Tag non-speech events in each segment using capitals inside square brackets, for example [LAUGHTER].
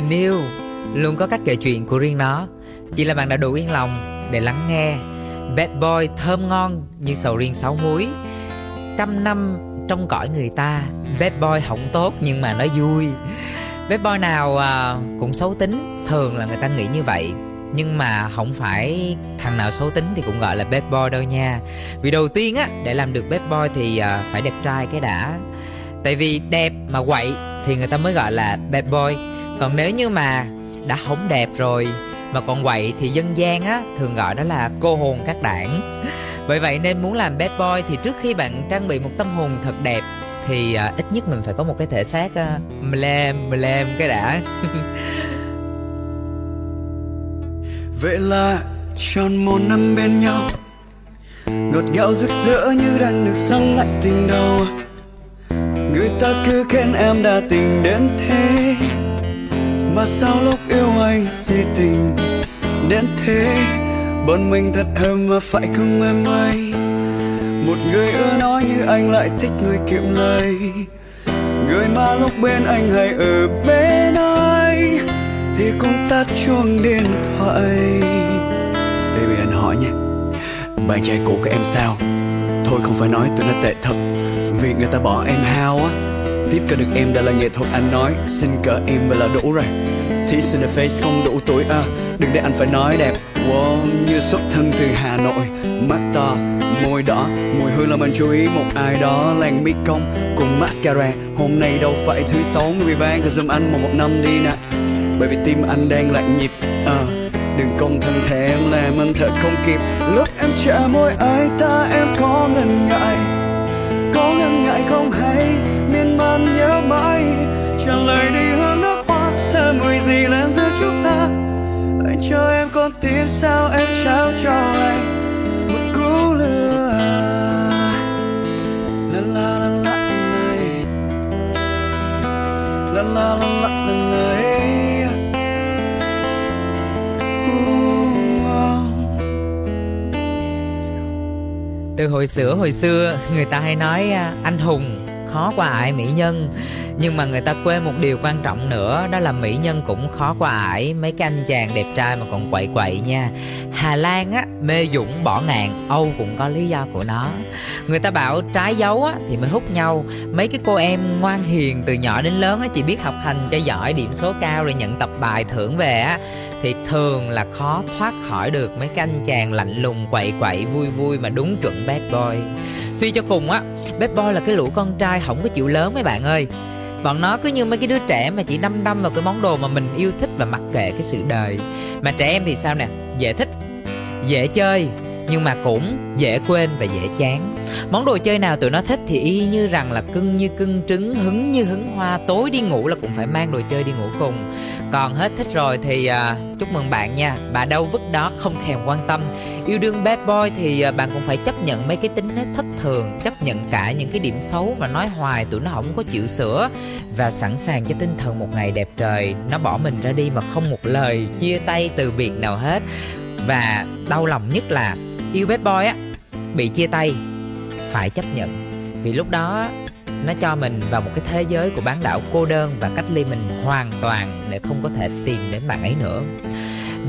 Tình yêu. Luôn có cách kể chuyện của riêng nó. Chỉ là bạn đã đủ yên lòng để lắng nghe. Bad boy thơm ngon như sầu riêng sáu muối Trăm năm trong cõi người ta Bad boy hỏng tốt nhưng mà nó vui. Bad boy nào à, cũng xấu tính Thường là người ta nghĩ như vậy. Nhưng mà không phải thằng nào xấu tính thì cũng gọi là bad boy đâu nha. Vì đầu tiên á để làm được bad boy thì à, phải đẹp trai cái đã. Tại vì đẹp mà quậy thì người ta mới gọi là bad boy còn nếu như mà đã không đẹp rồi mà còn quậy thì dân gian á thường gọi đó là cô hồn các đảng. Bởi vậy nên muốn làm bad boy thì trước khi bạn trang bị một tâm hồn thật đẹp thì à, ít nhất mình phải có một cái thể xác à, mlem mlem cái đã. [LAUGHS] Vậy là tròn một năm bên nhau ngọt ngào rực rỡ như đang được sống lại tình đầu. Người ta cứ khen em đã tình đến thế mà sao lúc yêu anh si tình đến thế bọn mình thật hờm mà phải không em ơi một người ưa nói như anh lại thích người kiệm lời. Người mà lúc bên anh hay ở bên anh thì cũng tắt chuông điện thoại. Baby anh hỏi nhé, Bạn trai cũ của em sao? Thôi không phải nói tụi nó tệ thật Vì người ta bỏ em hao á. Tiếp cận được em đã là nghệ thuật anh nói Xin cỡ em vậy là đủ rồi. Thí sinh face không đủ tuổi à Đừng để anh phải nói đẹp. Wow, Như xuất thân từ Hà Nội Mắt to, môi đỏ Mùi hương làm anh chú ý một ai đó. Làng mi công cùng mascara Hôm nay đâu phải thứ sáu Người ban cứ giùm anh một một năm đi nè. Bởi vì tim anh đang lạc nhịp à, đừng công thân thể em làm anh thở không kịp. Lúc em chạm môi ai ta em có ngần ngại có ngần ngại không hay? Man nhớ mãi. Trả lời đi hương nước hoa thơm mùi gì lên giữa chúng ta? Anh cho em con tim sao em trao cho anh một cú lừa? La la la la này. La la la la này. Từ hồi xưa hồi xưa người ta hay nói à, anh hùng khó qua ải mỹ nhân nhưng mà người ta quên một điều quan trọng nữa, đó là mỹ nhân cũng khó qua ải. Mấy cái anh chàng đẹp trai mà còn quậy quậy nha. Hà lan á, mê dũng, bỏ ngàn. Âu cũng có lý do của nó. Người ta bảo trái dấu á, thì mới hút nhau. Mấy cái cô em ngoan hiền từ nhỏ đến lớn á, chỉ biết học hành cho giỏi, điểm số cao rồi nhận tập bài thưởng về á. Thì thường là khó thoát khỏi được mấy cái anh chàng lạnh lùng, quậy quậy, vui vui mà đúng chuẩn bad boy. Suy cho cùng á, bad boy là cái lũ con trai không có chịu lớn mấy bạn ơi bọn nó cứ như mấy cái đứa trẻ mà chỉ đâm đâm vào cái món đồ mà mình yêu thích và mặc kệ cái sự đời. Mà trẻ em thì sao nè? Dễ thích, dễ chơi nhưng mà cũng dễ quên và dễ chán. Món đồ chơi nào tụi nó thích thì y như rằng là cưng như cưng trứng hứng như hứng hoa tối đi ngủ là cũng phải mang đồ chơi đi ngủ cùng. Còn hết thích rồi thì uh, chúc mừng bạn nha. Bà đâu vứt đó không thèm quan tâm. Yêu đương bad boy thì uh, bạn cũng phải chấp nhận mấy cái tính thất thường chấp nhận cả những cái điểm xấu mà nói hoài tụi nó không có chịu sửa và sẵn sàng cho tinh thần một ngày đẹp trời. Nó bỏ mình ra đi mà không một lời chia tay từ biệt nào hết. Và đau lòng nhất là yêu bad boy á bị chia tay phải chấp nhận. Vì lúc đó nó cho mình vào một cái thế giới của bán đảo cô đơn và cách ly mình hoàn toàn để không có thể tìm đến bạn ấy nữa.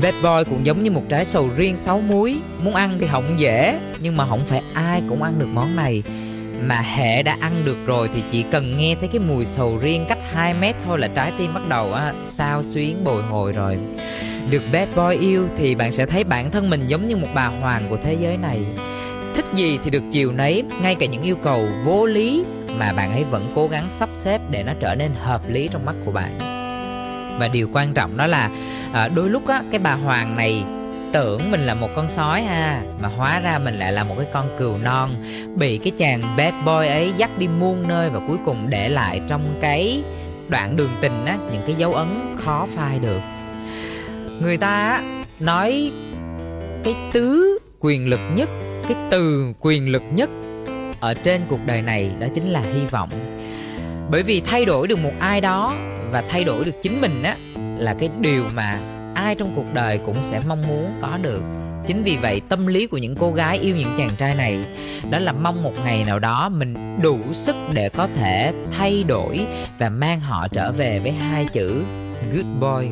Bad boy cũng giống như một trái sầu riêng sáu muối Muốn ăn thì không dễ Nhưng mà không phải ai cũng ăn được món này. Mà hệ đã ăn được rồi Thì chỉ cần nghe thấy cái mùi sầu riêng cách 2 mét thôi là trái tim bắt đầu á, sao xuyến bồi hồi rồi. Được bad boy yêu thì bạn sẽ thấy bản thân mình giống như một bà hoàng của thế giới này. Thích gì thì được chiều nấy Ngay cả những yêu cầu vô lý Mà bạn ấy vẫn cố gắng sắp xếp Để nó trở nên hợp lý trong mắt của bạn. Và điều quan trọng đó là à, Đôi lúc á, cái bà Hoàng này tưởng mình là một con sói ha Mà hóa ra mình lại là một cái con cừu non Bị cái chàng bad boy ấy dắt đi muôn nơi Và cuối cùng để lại trong cái đoạn đường tình á Những cái dấu ấn khó phai được. Người ta nói cái tứ quyền lực nhất, cái từ quyền lực nhất ở trên cuộc đời này đó chính là hy vọng. Bởi vì thay đổi được một ai đó và thay đổi được chính mình á là cái điều mà ai trong cuộc đời cũng sẽ mong muốn có được. Chính vì vậy, tâm lý của những cô gái yêu những chàng trai này đó là mong một ngày nào đó mình đủ sức để có thể thay đổi và mang họ trở về với hai chữ good boy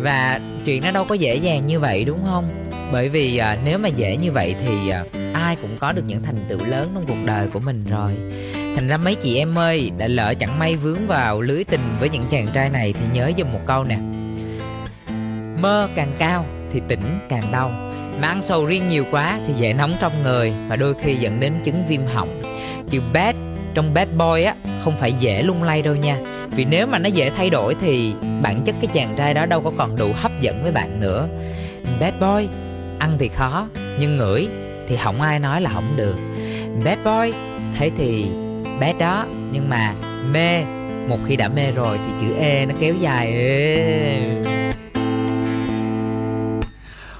và chuyện nó đâu có dễ dàng như vậy đúng không? Bởi vì à, nếu mà dễ như vậy thì à, ai cũng có được những thành tựu lớn trong cuộc đời của mình rồi. Thành ra mấy chị em ơi đã lỡ chẳng may vướng vào lưới tình với những chàng trai này thì nhớ dùng một câu nè. Mơ càng cao thì tỉnh càng đau mà ăn sầu riêng nhiều quá thì dễ nóng trong người và đôi khi dẫn đến chứng viêm họng. Chữ bad trong bad boy á, không phải dễ lung lay đâu nha. Vì nếu mà nó dễ thay đổi thì bản chất cái chàng trai đó đâu có còn đủ hấp dẫn với bạn nữa. Bad boy, ăn thì khó, nhưng ngửi thì không ai nói là không được. Bad boy, thế thì bad đó, nhưng mà mê, một khi đã mê rồi thì chữ e nó kéo dài. Ê.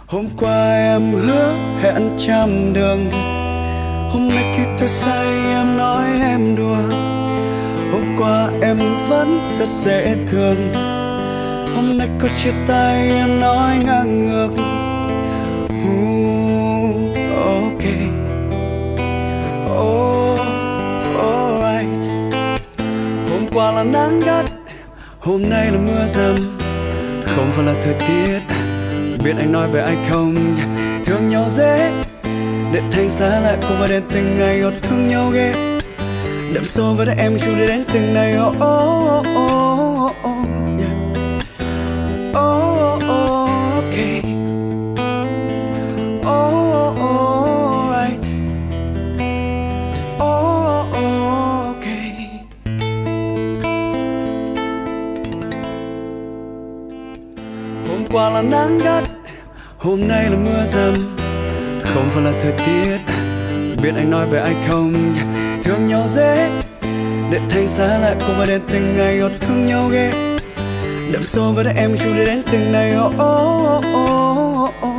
Hôm qua em hứa hẹn trăm đường hôm nay khi tôi say em nói em đùa. Hôm qua em vẫn rất dễ thương. Hôm nay có chia tay em nói ngang ngược. Ooh, ok. Oh, alright. Hôm qua là nắng gắt hôm nay là mưa dầm không phải là thời tiết biết anh nói về ai không? Thương nhau dễ để thay giá lại không phải đến từng ngày họ thương nhau ghê đậm sâu với em chung để đến từng ngày oh, oh, oh, oh, oh, oh, yeah. oh, oh, okay. oh, oh, right. oh, oh, okay. hôm qua là nắng gắt hôm nay là mưa dầm không phải là thời tiết. Biết anh nói về ai không? Thương nhau dễ. Để thành xa lại không phải đến từng ngày họ thương nhau ghê. Đậm sâu với em chú để đến từng ngày. Oh, oh, oh,